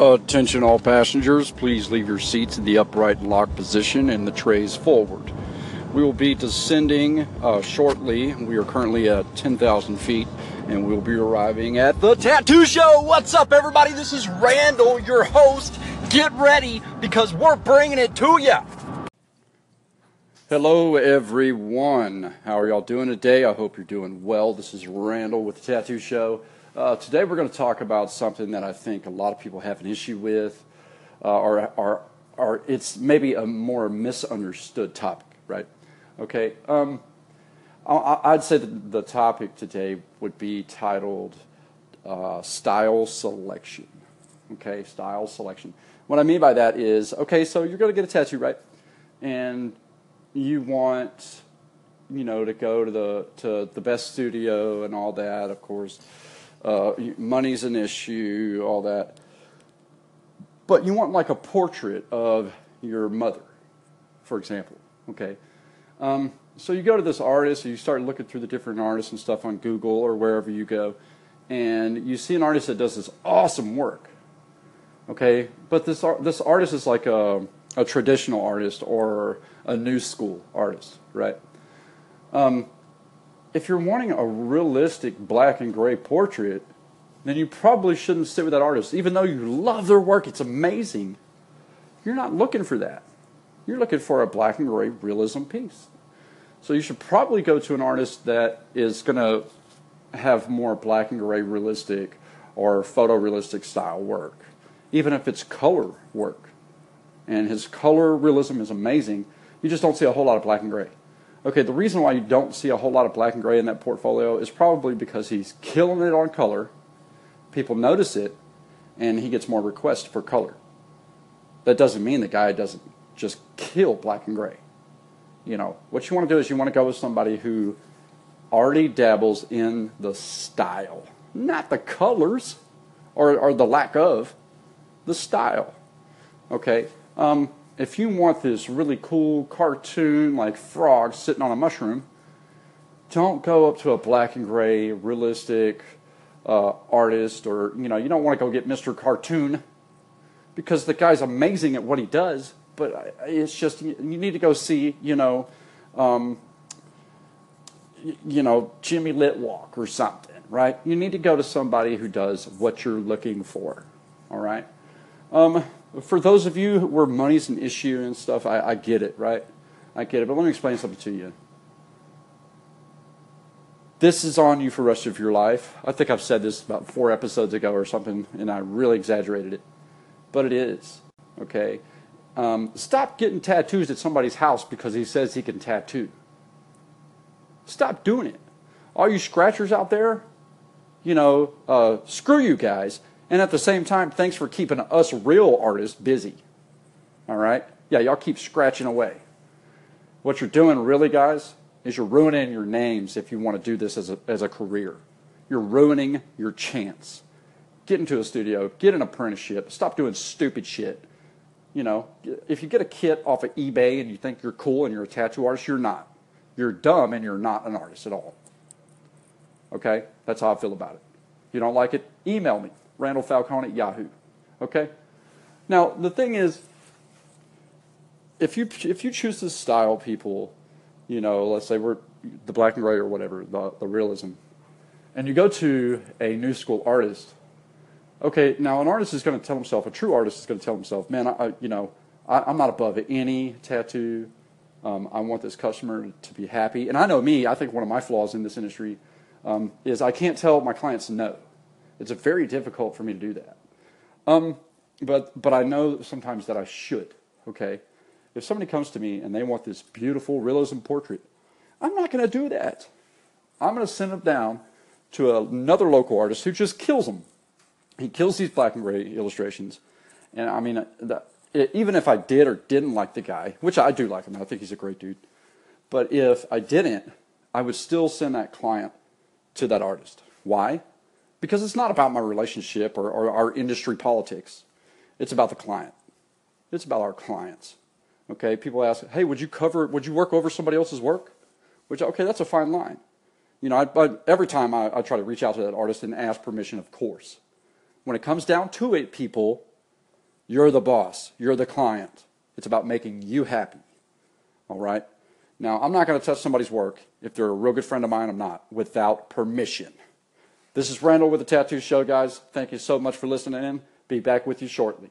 Attention all passengers, please leave your seats in the upright and locked position and the trays forward. We will be descending uh, shortly. We are currently at 10,000 feet and we'll be arriving at the Tattoo Show. What's up, everybody? This is Randall, your host. Get ready because we're bringing it to you. Hello, everyone. How are y'all doing today? I hope you're doing well. This is Randall with the Tattoo Show. Uh, today we're going to talk about something that I think a lot of people have an issue with, uh, or, or, or it's maybe a more misunderstood topic, right? Okay. Um, I, would say that the topic today would be titled uh, style selection. Okay, style selection. What I mean by that is, okay, so you're going to get a tattoo, right? And you want, you know, to go to the to the best studio and all that, of course uh, money's an issue, all that. But you want like a portrait of your mother, for example. Okay. Um, so you go to this artist, and you start looking through the different artists and stuff on Google or wherever you go, and you see an artist that does this awesome work. Okay, but this this artist is like a, a traditional artist or a new school artist, right? Um, if you're wanting a realistic black and gray portrait, then you probably shouldn't sit with that artist. Even though you love their work, it's amazing. You're not looking for that. You're looking for a black and gray realism piece. So you should probably go to an artist that is going to have more black and gray realistic or photorealistic style work, even if it's color work. And his color realism is amazing. You just don't see a whole lot of black and gray. Okay, the reason why you don't see a whole lot of black and gray in that portfolio is probably because he's killing it on color. People notice it, and he gets more requests for color. That doesn't mean the guy doesn't just kill black and gray. You know, what you want to do is you want to go with somebody who already dabbles in the style, not the colors or, or the lack of, the style. Okay? Um, if you want this really cool cartoon like frog sitting on a mushroom, don't go up to a black and gray realistic uh, artist or you know you don't want to go get Mr. Cartoon because the guy's amazing at what he does. But it's just you need to go see you know um, you know Jimmy Litwalk or something, right? You need to go to somebody who does what you're looking for. All right. Um, for those of you where money's an issue and stuff, I, I get it, right? I get it. But let me explain something to you. This is on you for the rest of your life. I think I've said this about four episodes ago or something, and I really exaggerated it. But it is, okay? Um, stop getting tattoos at somebody's house because he says he can tattoo. Stop doing it. All you scratchers out there, you know, uh, screw you guys. And at the same time, thanks for keeping us real artists busy. All right? Yeah, y'all keep scratching away. What you're doing, really, guys, is you're ruining your names if you want to do this as a, as a career. You're ruining your chance. Get into a studio, get an apprenticeship, stop doing stupid shit. You know, if you get a kit off of eBay and you think you're cool and you're a tattoo artist, you're not. You're dumb and you're not an artist at all. Okay? That's how I feel about it. If you don't like it, email me. Randall Falcone at Yahoo. Okay? Now, the thing is, if you, if you choose to style people, you know, let's say we're the black and gray or whatever, the, the realism, and you go to a new school artist, okay, now an artist is going to tell himself, a true artist is going to tell himself, man, I, you know, I, am not above any tattoo. Um, I want this customer to be happy. And I know me, I think one of my flaws in this industry um, is I can't tell my clients no. It's very difficult for me to do that. Um, but, but I know sometimes that I should, okay? If somebody comes to me and they want this beautiful realism portrait, I'm not going to do that. I'm going to send them down to another local artist who just kills them. He kills these black and gray illustrations. And I mean, the, even if I did or didn't like the guy, which I do like him, I think he's a great dude. But if I didn't, I would still send that client to that artist. Why? Because it's not about my relationship or, or our industry politics. It's about the client. It's about our clients. Okay, people ask, hey, would you cover, would you work over somebody else's work? Which, okay, that's a fine line. You know, I, every time I, I try to reach out to that artist and ask permission, of course. When it comes down to it, people, You're the boss. You're the client. It's about making you happy. All right? Now, I'm not going to touch somebody's work. If they're a real good friend of mine, I'm not, without permission. This is Randall with the Tattoo Show, guys. Thank you so much for listening in. Be back with you shortly.